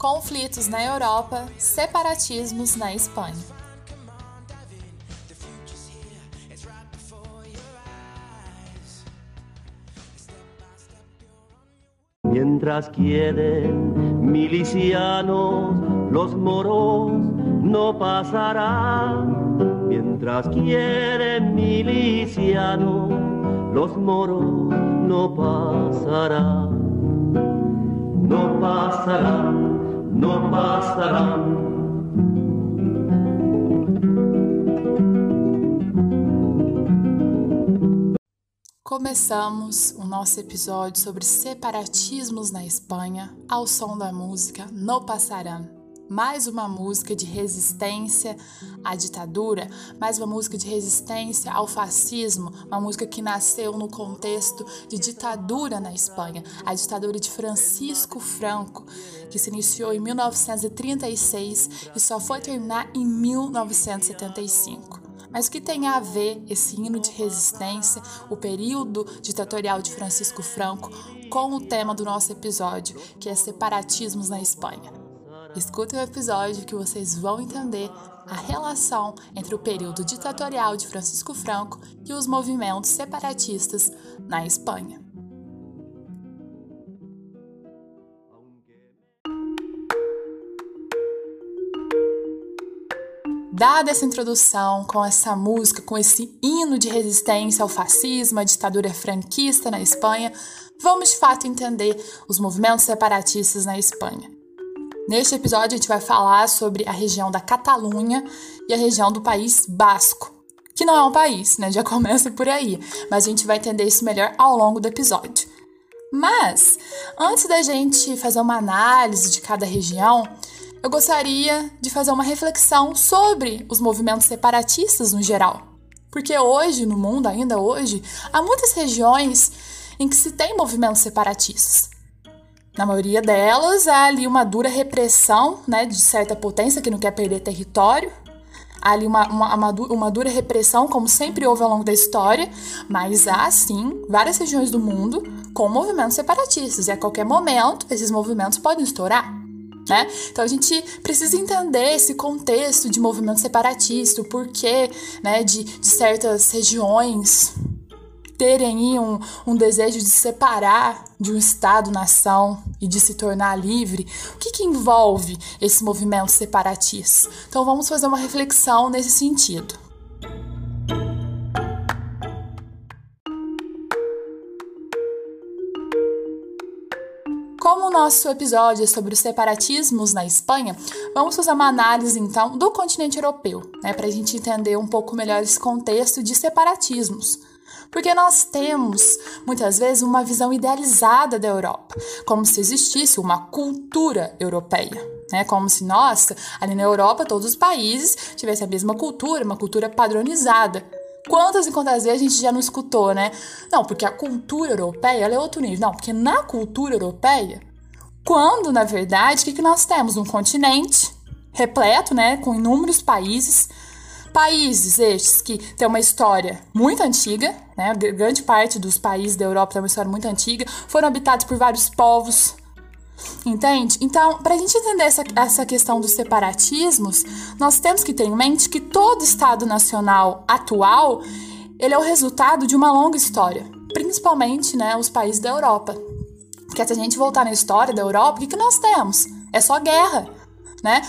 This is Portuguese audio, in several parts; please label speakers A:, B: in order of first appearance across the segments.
A: conflitos na Europa, separatismos na Espanha.
B: Mientras quieren milicianos, los moros no pasarán. Mientras quieren milicianos, los moros no pasarán. No pasarán, no pasarán.
A: Começamos o nosso episódio sobre separatismos na Espanha ao som da música No Passarán. Mais uma música de resistência à ditadura, mais uma música de resistência ao fascismo, uma música que nasceu no contexto de ditadura na Espanha, a ditadura de Francisco Franco, que se iniciou em 1936 e só foi terminar em 1975. Mas o que tem a ver esse hino de resistência, o período ditatorial de Francisco Franco, com o tema do nosso episódio, que é separatismos na Espanha? Escutem o episódio que vocês vão entender a relação entre o período ditatorial de Francisco Franco e os movimentos separatistas na Espanha. Dada essa introdução com essa música, com esse hino de resistência ao fascismo, à ditadura franquista na Espanha, vamos de fato entender os movimentos separatistas na Espanha. Neste episódio, a gente vai falar sobre a região da Catalunha e a região do País Basco, que não é um país, né? Já começa por aí, mas a gente vai entender isso melhor ao longo do episódio. Mas, antes da gente fazer uma análise de cada região, eu gostaria de fazer uma reflexão sobre os movimentos separatistas no geral. Porque hoje, no mundo, ainda hoje, há muitas regiões em que se tem movimentos separatistas. Na maioria delas, há ali uma dura repressão né, de certa potência que não quer perder território. Há ali uma, uma, uma, dura repressão, como sempre houve ao longo da história, mas há, sim, várias regiões do mundo com movimentos separatistas. E a qualquer momento, esses movimentos podem estourar. Né? Então a gente precisa entender esse contexto de movimento separatista, o porquê né, de, de certas regiões terem um, um desejo de separar de um Estado-nação e de se tornar livre, o que, que envolve esse movimento separatista? Então vamos fazer uma reflexão nesse sentido. Como o nosso episódio é sobre os separatismos na Espanha, vamos fazer uma análise então do continente europeu, né, para a gente entender um pouco melhor esse contexto de separatismos. Porque nós temos, muitas vezes, uma visão idealizada da Europa, como se existisse uma cultura europeia. Né? Como se, nossa, ali na Europa todos os países tivessem a mesma cultura, uma cultura padronizada. Quantas e quantas vezes a gente já não escutou, né? Não, porque a cultura europeia é outro nível. Não, porque na cultura europeia, quando na verdade, o que, que nós temos? Um continente repleto, né, com inúmeros países, países estes que têm uma história muito antiga, né, grande parte dos países da Europa tem uma história muito antiga, foram habitados por vários povos, Entende? Então, para a gente entender essa, essa questão dos separatismos, nós temos que ter em mente que todo Estado nacional atual ele é o resultado de uma longa história, principalmente né, os países da Europa. Porque se a gente voltar na história da Europa, o que, que nós temos? É só guerra, né?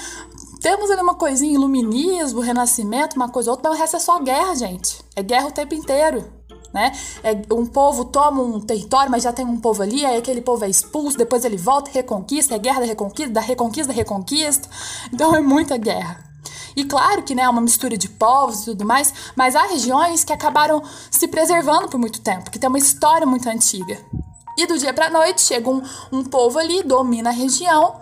A: Temos ali uma coisinha, iluminismo, renascimento, uma coisa ou outra, mas o resto é só guerra, gente. É guerra o tempo inteiro né? É, um povo toma um território, mas já tem um povo ali, aí aquele povo é expulso, depois ele volta, reconquista, é guerra da reconquista, da reconquista da reconquista. Então é muita guerra. E claro que né, é uma mistura de povos e tudo mais, mas há regiões que acabaram se preservando por muito tempo, que tem uma história muito antiga. E do dia para noite chega um, um povo ali, domina a região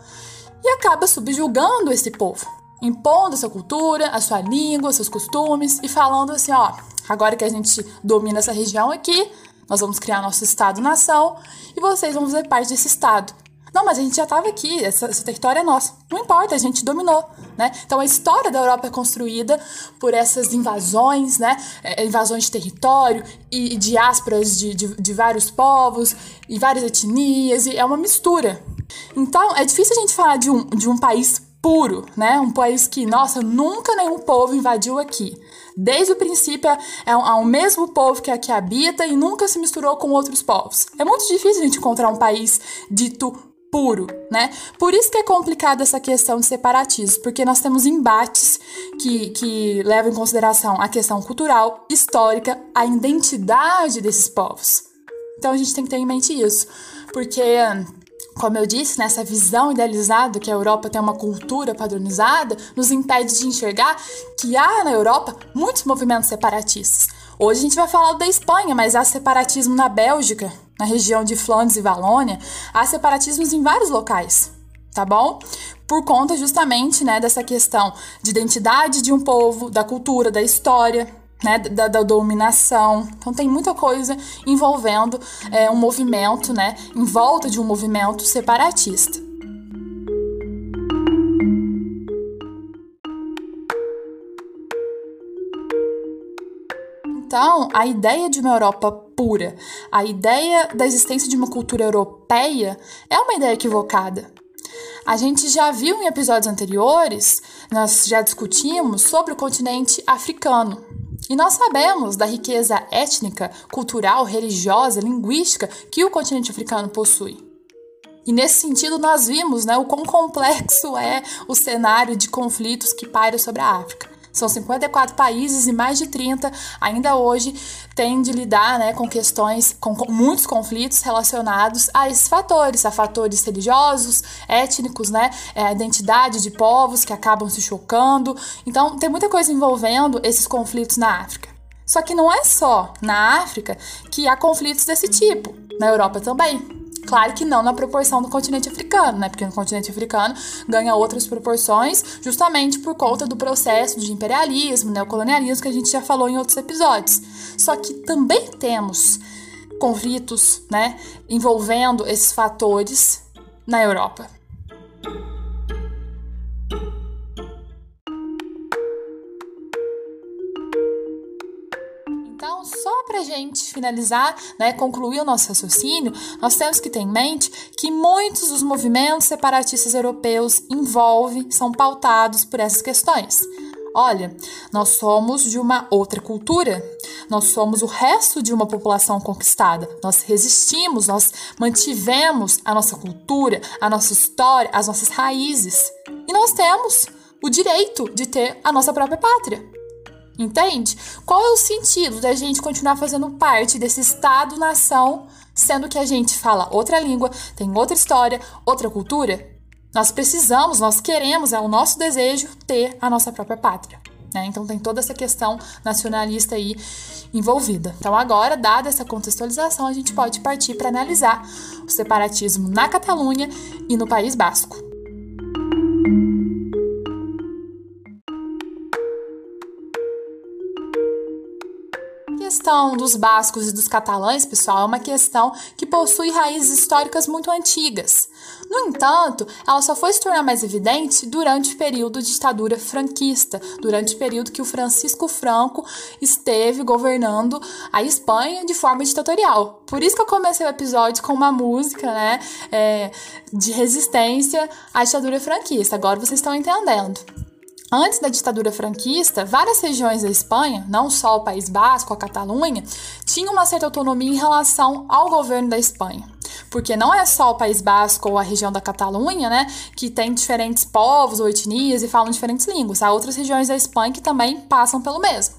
A: e acaba subjugando esse povo, impondo a sua cultura, a sua língua, seus costumes e falando assim: ó, Agora que a gente domina essa região aqui, nós vamos criar nosso Estado-nação e vocês vão fazer parte desse Estado. Não, mas a gente já estava aqui, esse território é nosso. Não importa, a gente dominou. Né? Então a história da Europa é construída por essas invasões, né? É, invasões de território e, e diásporas de, de, de vários povos e várias etnias, e é uma mistura. Então é difícil a gente falar de um, de um país puro, né? Um país que, nossa, nunca nenhum povo invadiu aqui. Desde o princípio é, é, é o mesmo povo que aqui habita e nunca se misturou com outros povos. É muito difícil a gente encontrar um país dito puro, né? Por isso que é complicada essa questão de separatismo, porque nós temos embates que, que levam em consideração a questão cultural, histórica, a identidade desses povos. Então a gente tem que ter em mente isso, porque como eu disse, nessa visão idealizada que a Europa tem uma cultura padronizada, nos impede de enxergar que há na Europa muitos movimentos separatistas. Hoje a gente vai falar da Espanha, mas há separatismo na Bélgica, na região de Flandres e Valônia, há separatismos em vários locais, tá bom? Por conta justamente né, dessa questão de identidade de um povo, da cultura, da história, né, da, da, dominação. Então tem muita coisa envolvendo é, um movimento, né, em volta de um movimento separatista. Então, a ideia de uma Europa pura, a ideia da existência de uma cultura europeia é uma ideia equivocada. A gente já viu em episódios anteriores, nós já discutimos sobre o continente africano, e nós sabemos da riqueza étnica, cultural, religiosa, linguística que o continente africano possui. E nesse sentido, nós vimos né, o quão complexo é o cenário de conflitos que paira sobre a África. São 54 países e mais de 30 ainda hoje têm de lidar né, com questões, com, com muitos conflitos relacionados a esses fatores, a fatores religiosos, étnicos, né, é, a identidade de povos que acabam se chocando. Então, tem muita coisa envolvendo esses conflitos na África. Só que não é só na África que há conflitos desse tipo, na Europa também. Claro que não na proporção do continente africano, né? Porque no continente africano ganha outras proporções, justamente por conta do processo de imperialismo, neocolonialismo que a gente já falou em outros episódios. Só que também temos conflitos, né, envolvendo esses fatores na Europa. Gente finalizar, né, concluir o nosso raciocínio, nós temos que ter em mente que muitos dos movimentos separatistas europeus envolvem, são pautados por essas questões. Olha, nós somos de uma outra cultura, nós somos o resto de uma população conquistada, nós resistimos, nós mantivemos a nossa cultura, a nossa história, as nossas raízes. E nós temos o direito de ter a nossa própria pátria. Entende? Qual é o sentido da gente continuar fazendo parte desse Estado-nação, sendo que a gente fala outra língua, tem outra história, outra cultura? Nós precisamos, nós queremos, é o nosso desejo ter a nossa própria pátria. Né? Então tem toda essa questão nacionalista aí envolvida. Então agora, dada essa contextualização, a gente pode partir para analisar o separatismo na Catalunha e no País Basco. Questão dos bascos e dos catalães, pessoal, é uma questão que possui raízes históricas muito antigas. No entanto, ela só foi se tornar mais evidente durante o período de ditadura franquista, durante o período que o Francisco Franco esteve governando a Espanha de forma ditatorial. Por isso que eu comecei o episódio com uma música, né, é, de resistência à ditadura franquista. Agora vocês estão entendendo. Antes da ditadura franquista, várias regiões da Espanha, não só o País Basco, a Catalunha, tinham uma certa autonomia em relação ao governo da Espanha. Porque não é só o País Basco ou a região da Catalunha, né, que tem diferentes povos ou etnias e falam diferentes línguas. Há outras regiões da Espanha que também passam pelo mesmo.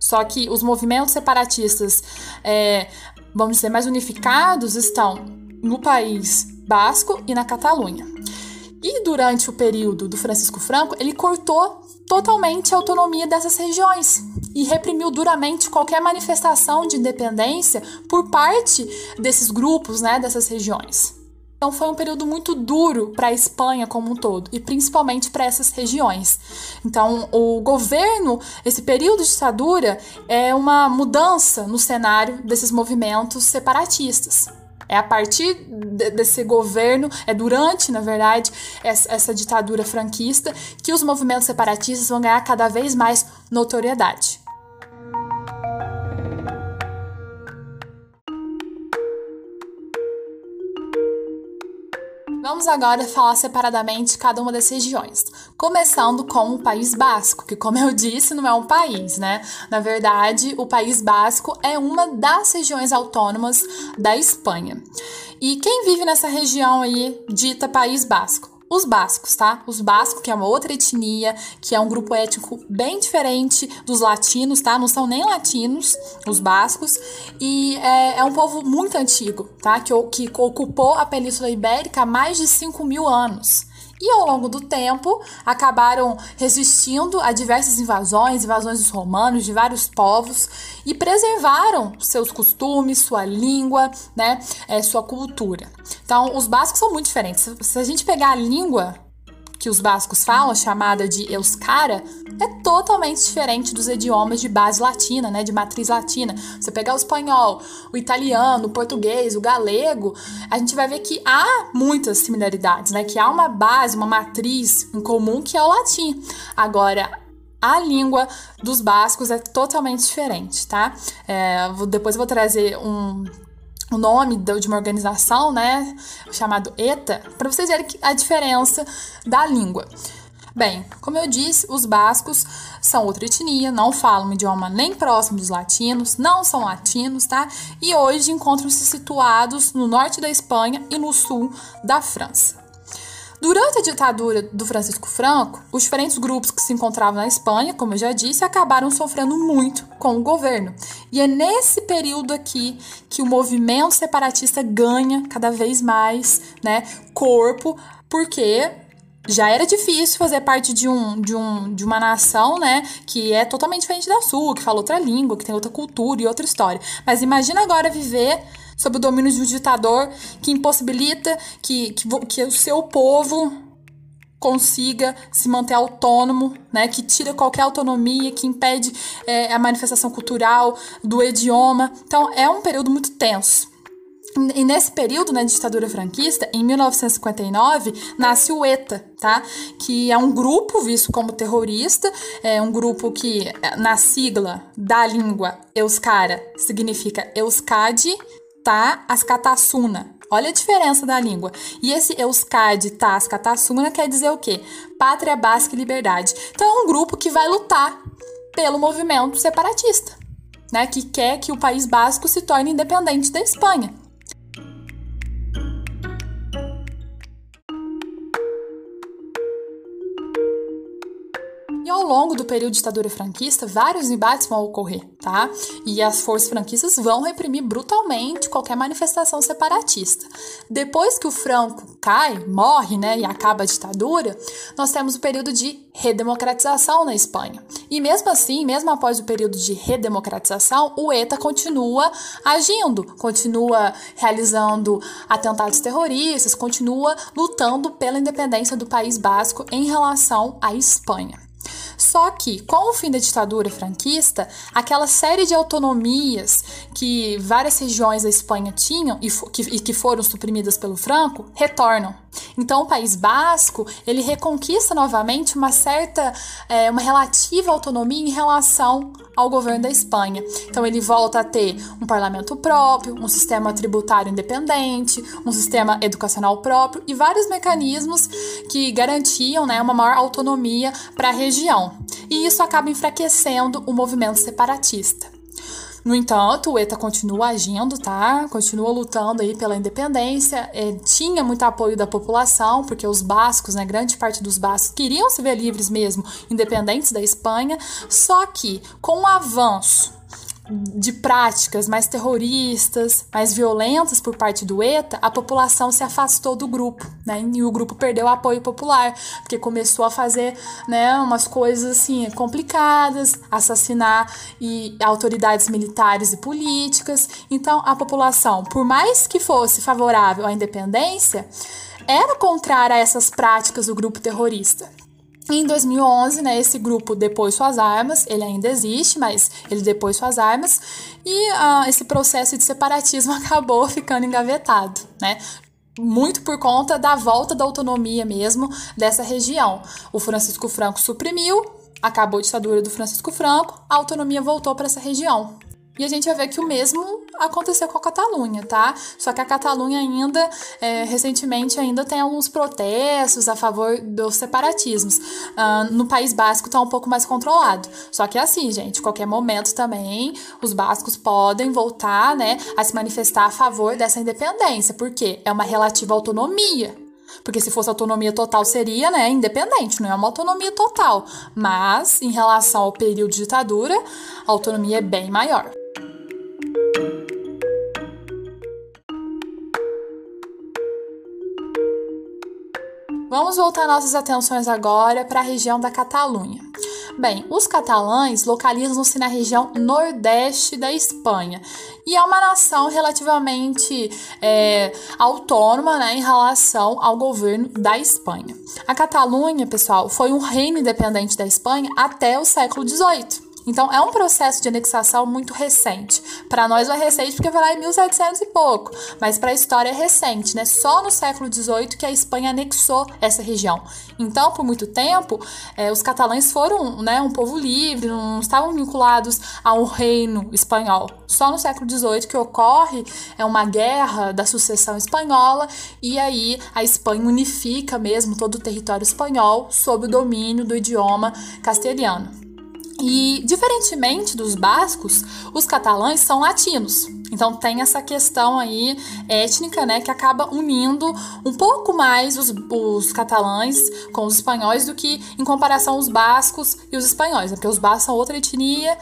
A: Só que os movimentos separatistas, é, vamos dizer, mais unificados estão no País Basco e na Catalunha. E durante o período do Francisco Franco, ele cortou totalmente a autonomia dessas regiões e reprimiu duramente qualquer manifestação de independência por parte desses grupos, né, dessas regiões. Então foi um período muito duro para a Espanha como um todo e principalmente para essas regiões. Então o governo, esse período de ditadura é uma mudança no cenário desses movimentos separatistas. É a partir de, desse governo, é durante, na verdade, essa, essa ditadura franquista que os movimentos separatistas vão ganhar cada vez mais notoriedade. Vamos agora falar separadamente cada uma das regiões, começando com o País Basco, que, como eu disse, não é um país, né? Na verdade, o País Basco é uma das regiões autônomas da Espanha. E quem vive nessa região aí dita País Basco? Os bascos, tá? Os bascos, que é uma outra etnia, que é um grupo étnico bem diferente dos latinos, tá? Não são nem latinos, os bascos, e é, é um povo muito antigo, tá? Que, que ocupou a Península Ibérica há mais de 5 mil anos e ao longo do tempo acabaram resistindo a diversas invasões, invasões dos romanos, de vários povos e preservaram seus costumes, sua língua, né, é, sua cultura. Então, os bascos são muito diferentes. Se a gente pegar a língua que os bascos falam, chamada de euskara, é totalmente diferente dos idiomas de base latina, né, de matriz latina. Você pegar o espanhol, o italiano, o português, o galego, a gente vai ver que há muitas similaridades, né, que há uma base, uma matriz em comum que é o latim. Agora, a língua dos bascos é totalmente diferente, tá? É, depois eu vou trazer um o nome de uma organização, né, chamado ETA, para vocês verem a diferença da língua. Bem, como eu disse, os bascos são outra etnia, não falam idioma nem próximo dos latinos, não são latinos, tá? E hoje encontram-se situados no norte da Espanha e no sul da França. Durante a ditadura do Francisco Franco, os diferentes grupos que se encontravam na Espanha, como eu já disse, acabaram sofrendo muito com o governo. E é nesse período aqui que o movimento separatista ganha cada vez mais né, corpo, porque já era difícil fazer parte de, um, de, um, de uma nação, né, que é totalmente diferente da sua, que fala outra língua, que tem outra cultura e outra história. Mas imagina agora viver sob o domínio de um ditador que impossibilita que, que, que o seu povo consiga se manter autônomo, né, que tira qualquer autonomia, que impede é, a manifestação cultural do idioma. Então, é um período muito tenso. E nesse período, na ditadura franquista, em 1959, nasce o ETA, tá? Que é um grupo visto como terrorista, é um grupo que, na sigla da língua euskara, significa Euskadi, tá Ascatasuna. Olha a diferença da língua. E esse Euskadi Tas Katasuna quer dizer o quê? Pátria Basca e Liberdade. Então é um grupo que vai lutar pelo movimento separatista, né? Que quer que o País Basco se torne independente da Espanha. Ao longo do período de ditadura franquista, vários embates vão ocorrer, tá? E as forças franquistas vão reprimir brutalmente qualquer manifestação separatista. Depois que o Franco cai, morre, né, e acaba a ditadura, nós temos o período de redemocratização na Espanha. E mesmo assim, mesmo após o período de redemocratização, o ETA continua agindo, continua realizando atentados terroristas, continua lutando pela independência do País Basco em relação à Espanha. Só que, com o fim da ditadura franquista, aquela série de autonomias que várias regiões da Espanha tinham e que, e que foram suprimidas pelo Franco retornam. Então, o País Basco ele reconquista novamente uma certa, é, uma relativa autonomia em relação ao governo da Espanha. Então, ele volta a ter um parlamento próprio, um sistema tributário independente, um sistema educacional próprio e vários mecanismos que garantiam né, uma maior autonomia para a região. E isso acaba enfraquecendo o movimento separatista. No entanto, o ETA continua agindo, tá? Continua lutando aí pela independência. É, tinha muito apoio da população, porque os bascos, né, grande parte dos bascos queriam se ver livres mesmo, independentes da Espanha. Só que com o avanço de práticas mais terroristas, mais violentas por parte do ETA, a população se afastou do grupo, né? E o grupo perdeu o apoio popular, porque começou a fazer, né, umas coisas assim complicadas, assassinar e autoridades militares e políticas. Então, a população, por mais que fosse favorável à independência, era contrária a essas práticas do grupo terrorista. Em 2011, né, esse grupo depôs suas armas, ele ainda existe, mas ele depôs suas armas, e uh, esse processo de separatismo acabou ficando engavetado, né? Muito por conta da volta da autonomia mesmo dessa região. O Francisco Franco suprimiu, acabou a ditadura do Francisco Franco, a autonomia voltou para essa região. E a gente vai ver que o mesmo aconteceu com a Catalunha, tá? Só que a Catalunha ainda, é, recentemente, ainda tem alguns protestos a favor dos separatismos. Uh, no País Basco tá um pouco mais controlado. Só que é assim, gente, qualquer momento também os bascos podem voltar, né, a se manifestar a favor dessa independência, porque é uma relativa autonomia. Porque se fosse autonomia total seria, né, independente, não é uma autonomia total. Mas, em relação ao período de ditadura, a autonomia é bem maior. Vamos voltar nossas atenções agora para a região da Catalunha. Bem, os catalães localizam-se na região nordeste da Espanha e é uma nação relativamente é, autônoma né, em relação ao governo da Espanha. A Catalunha, pessoal, foi um reino independente da Espanha até o século XVIII. Então, é um processo de anexação muito recente. Para nós é recente porque vai lá em 1700 e pouco, mas para a história é recente, né? Só no século XVIII que a Espanha anexou essa região. Então, por muito tempo, é, os catalães foram né, um povo livre, não estavam vinculados a um reino espanhol. Só no século XVIII que ocorre é uma guerra da sucessão espanhola e aí a Espanha unifica mesmo todo o território espanhol sob o domínio do idioma castelhano. E, diferentemente dos bascos, os catalães são latinos. Então tem essa questão aí étnica, né, que acaba unindo um pouco mais os, os catalães com os espanhóis do que em comparação os bascos e os espanhóis, né, porque os bascos são outra etnia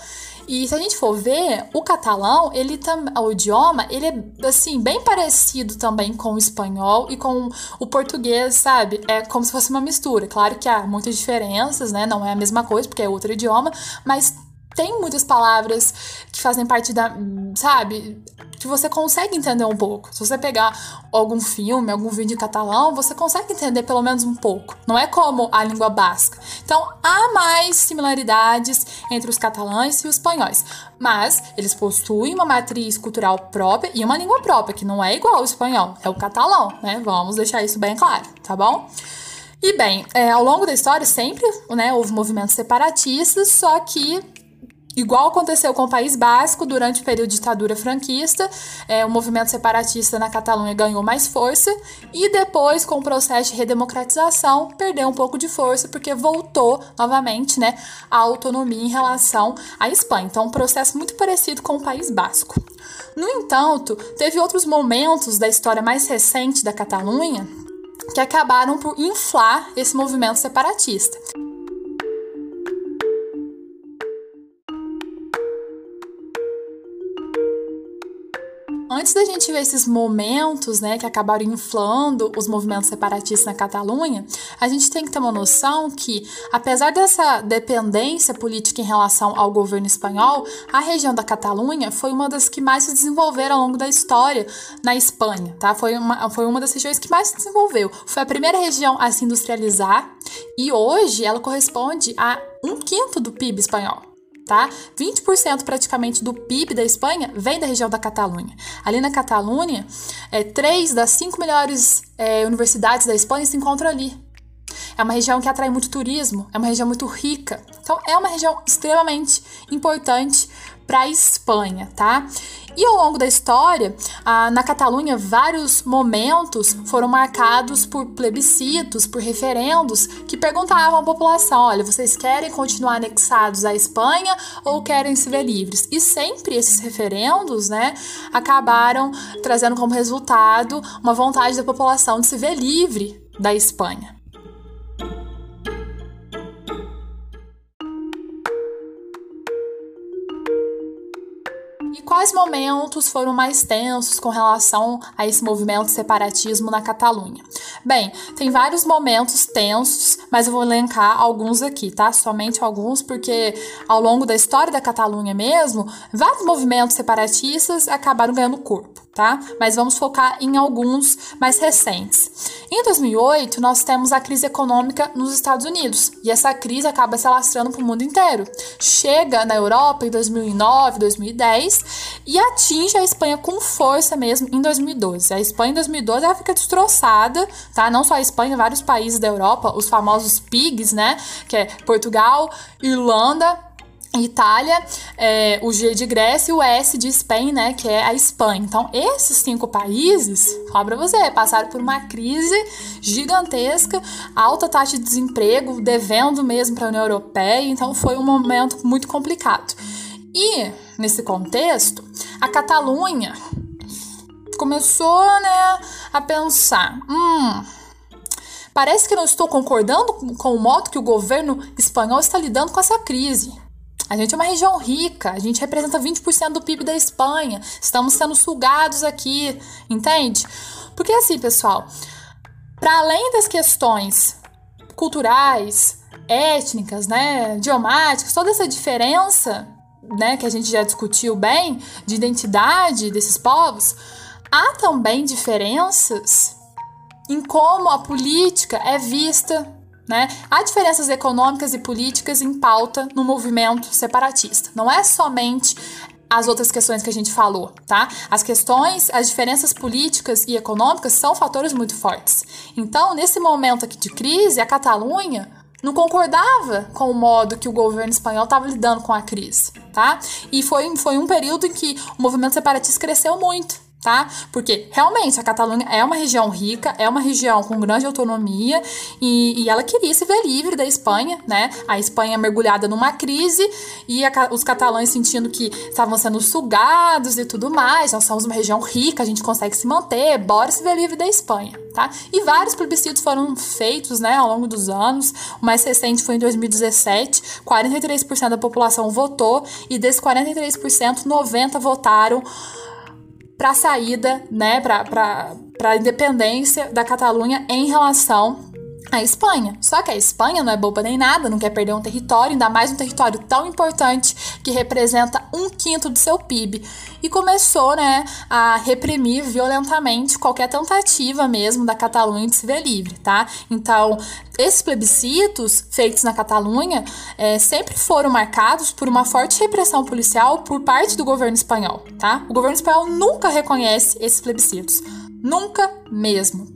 A: e se a gente for ver, o catalão, ele o idioma, ele é assim bem parecido também com o espanhol e com o português, sabe? É como se fosse uma mistura. Claro que há muitas diferenças, né? Não é a mesma coisa porque é outro idioma, mas tem muitas palavras que fazem parte da, sabe, que você consegue entender um pouco. Se você pegar algum filme, algum vídeo em catalão, você consegue entender pelo menos um pouco. Não é como a língua basca. Então, há mais similaridades entre os catalães e os espanhóis, mas eles possuem uma matriz cultural própria e uma língua própria, que não é igual ao espanhol, é o catalão, né? Vamos deixar isso bem claro, tá bom? E bem, é, ao longo da história sempre né, houve movimentos separatistas, só que Igual aconteceu com o País Basco durante o período de ditadura franquista, é, o movimento separatista na Catalunha ganhou mais força e depois, com o processo de redemocratização, perdeu um pouco de força porque voltou novamente né, à autonomia em relação à Espanha. Então, um processo muito parecido com o País Basco. No entanto, teve outros momentos da história mais recente da Catalunha que acabaram por inflar esse movimento separatista. Antes da gente ver esses momentos, né, que acabaram inflando os movimentos separatistas na Catalunha, a gente tem que ter uma noção que, apesar dessa dependência política em relação ao governo espanhol, a região da Catalunha foi uma das que mais se desenvolveram ao longo da história na Espanha, tá? Foi uma, foi uma das regiões que mais se desenvolveu. Foi a primeira região a se industrializar e hoje ela corresponde a um quinto do PIB espanhol tá? 20% praticamente do PIB da Espanha vem da região da Catalunha. Ali na Catalunha, é, três das cinco melhores é, universidades da Espanha se encontram ali. É uma região que atrai muito turismo, é uma região muito rica. Então, é uma região extremamente importante para a Espanha, tá? E ao longo da história, na Catalunha, vários momentos foram marcados por plebiscitos, por referendos que perguntavam à população: olha, vocês querem continuar anexados à Espanha ou querem se ver livres? E sempre esses referendos, né, acabaram trazendo como resultado uma vontade da população de se ver livre da Espanha. Quais momentos foram mais tensos com relação a esse movimento separatismo na Catalunha? Bem, tem vários momentos tensos, mas eu vou elencar alguns aqui, tá? Somente alguns, porque ao longo da história da Catalunha mesmo, vários movimentos separatistas acabaram ganhando corpo, tá? Mas vamos focar em alguns mais recentes. Em 2008, nós temos a crise econômica nos Estados Unidos e essa crise acaba se alastrando para o mundo inteiro. Chega na Europa em 2009, 2010 e atinge a Espanha com força mesmo em 2012. A Espanha em 2012 ela fica destroçada, tá? Não só a Espanha, vários países da Europa, os famosos PIGs, né? Que é Portugal, Irlanda, Itália, é, o G de Grécia e o S de Spain, né, que é a Espanha. Então, esses cinco países, fala pra você, passaram por uma crise gigantesca, alta taxa de desemprego, devendo mesmo para a União Europeia, então foi um momento muito complicado. E, nesse contexto, a Catalunha começou, né, a pensar, hum, parece que não estou concordando com o modo que o governo espanhol está lidando com essa crise. A gente é uma região rica, a gente representa 20% do PIB da Espanha. Estamos sendo sugados aqui, entende? Porque assim, pessoal, para além das questões culturais, étnicas, né, idiomáticas, toda essa diferença, né, que a gente já discutiu bem, de identidade desses povos, há também diferenças em como a política é vista né? Há diferenças econômicas e políticas em pauta no movimento separatista. Não é somente as outras questões que a gente falou, tá? As questões, as diferenças políticas e econômicas são fatores muito fortes. Então, nesse momento aqui de crise, a Catalunha não concordava com o modo que o governo espanhol estava lidando com a crise, tá? E foi, foi um período em que o movimento separatista cresceu muito tá? Porque realmente a Catalunha é uma região rica, é uma região com grande autonomia e, e ela queria se ver livre da Espanha, né? A Espanha mergulhada numa crise e a, os catalães sentindo que estavam sendo sugados e tudo mais. Nós somos uma região rica, a gente consegue se manter, bora se ver livre da Espanha, tá? E vários plebiscitos foram feitos, né, ao longo dos anos. O mais recente foi em 2017, 43% da população votou e desses 43%, 90 votaram para a saída, né, para a independência da Catalunha em relação à Espanha. Só que a Espanha não é boba nem nada, não quer perder um território, ainda mais um território tão importante que representa um quinto do seu PIB. E começou né, a reprimir violentamente qualquer tentativa mesmo da Catalunha de se ver livre, tá? Então, esses plebiscitos feitos na Catalunha é, sempre foram marcados por uma forte repressão policial por parte do governo espanhol, tá? O governo espanhol nunca reconhece esses plebiscitos. Nunca mesmo.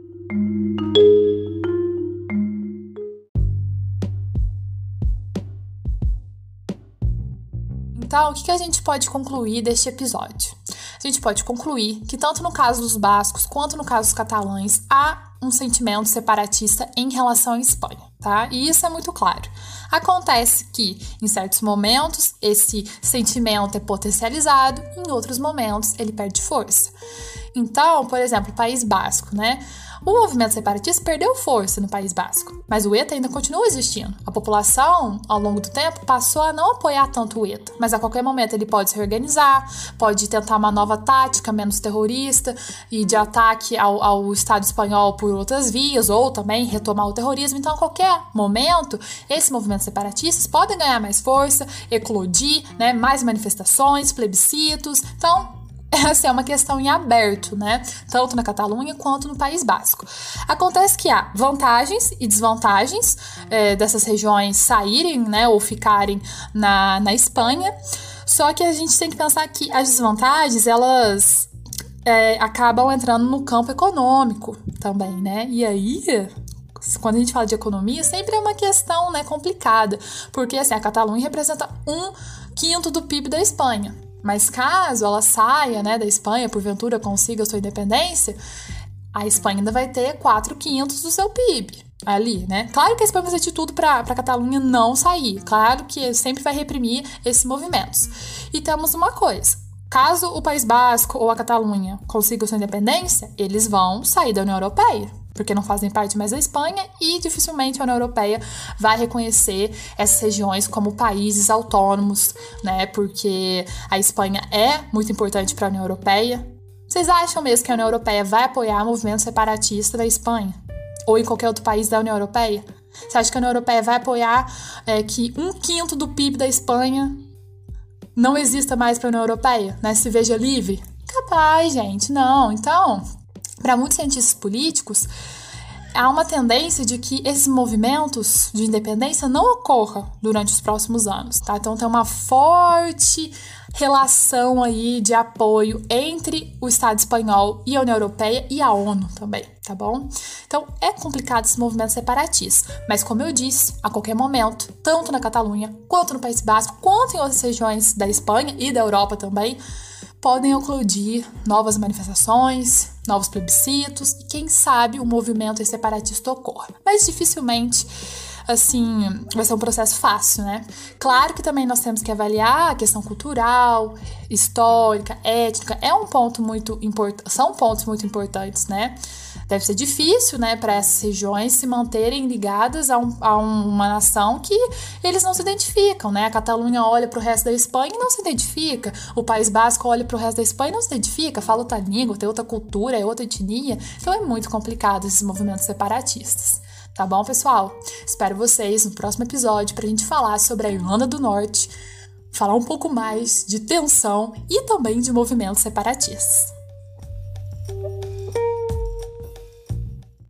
A: Então, o que a gente pode concluir deste episódio? A gente pode concluir que, tanto no caso dos bascos quanto no caso dos catalães, há um sentimento separatista em relação à Espanha, tá? E isso é muito claro. Acontece que, em certos momentos, esse sentimento é potencializado, em outros momentos, ele perde força. Então, por exemplo, o País Basco, né? O movimento separatista perdeu força no País Basco, mas o ETA ainda continua existindo. A população, ao longo do tempo, passou a não apoiar tanto o ETA, mas a qualquer momento ele pode se organizar, pode tentar uma nova tática menos terrorista e de ataque ao, ao Estado espanhol por outras vias, ou também retomar o terrorismo. Então, a qualquer momento, esses movimentos separatistas podem ganhar mais força, eclodir, né, mais manifestações, plebiscitos. Então, essa é uma questão em aberto, né? Tanto na Catalunha quanto no País Basco. Acontece que há vantagens e desvantagens é, dessas regiões saírem, né, ou ficarem na, na Espanha. Só que a gente tem que pensar que as desvantagens, elas é, acabam entrando no campo econômico também, né? E aí, quando a gente fala de economia, sempre é uma questão né, complicada, porque assim, a Catalunha representa um quinto do PIB da Espanha. Mas caso ela saia né, da Espanha, porventura consiga sua independência, a Espanha ainda vai ter 4 quintos do seu PIB ali, né? Claro que a Espanha vai fazer de tudo para a Catalunha não sair. Claro que sempre vai reprimir esses movimentos. E temos uma coisa. Caso o País Basco ou a Catalunha consigam sua independência, eles vão sair da União Europeia porque não fazem parte mais da Espanha e dificilmente a União Europeia vai reconhecer essas regiões como países autônomos, né? Porque a Espanha é muito importante para a União Europeia. Vocês acham mesmo que a União Europeia vai apoiar o movimento separatista da Espanha ou em qualquer outro país da União Europeia? Você acha que a União Europeia vai apoiar é, que um quinto do PIB da Espanha não exista mais para a União Europeia, né? Se veja livre? Capaz, gente, não. Então, para muitos cientistas políticos, há uma tendência de que esses movimentos de independência não ocorram durante os próximos anos, tá? Então tem uma forte relação aí de apoio entre o Estado espanhol e a União Europeia e a ONU também, tá bom? Então é complicado esse movimento separatista, mas como eu disse, a qualquer momento, tanto na Catalunha, quanto no País Basco, quanto em outras regiões da Espanha e da Europa também, podem eclodir novas manifestações, novos plebiscitos e quem sabe o movimento separatista ocorra. Mas dificilmente assim, vai ser um processo fácil, né? Claro que também nós temos que avaliar a questão cultural, histórica, étnica, é um ponto muito importante, são pontos muito importantes, né? Deve ser difícil, né, para essas regiões se manterem ligadas a, um, a uma nação que eles não se identificam, né? A Catalunha olha para o resto da Espanha e não se identifica. O País Basco olha para o resto da Espanha e não se identifica, fala outra língua, tem outra cultura, é outra etnia. Então é muito complicado esses movimentos separatistas. Tá bom, pessoal? Espero vocês no próximo episódio para a gente falar sobre a Irlanda do Norte, falar um pouco mais de tensão e também de movimentos separatistas.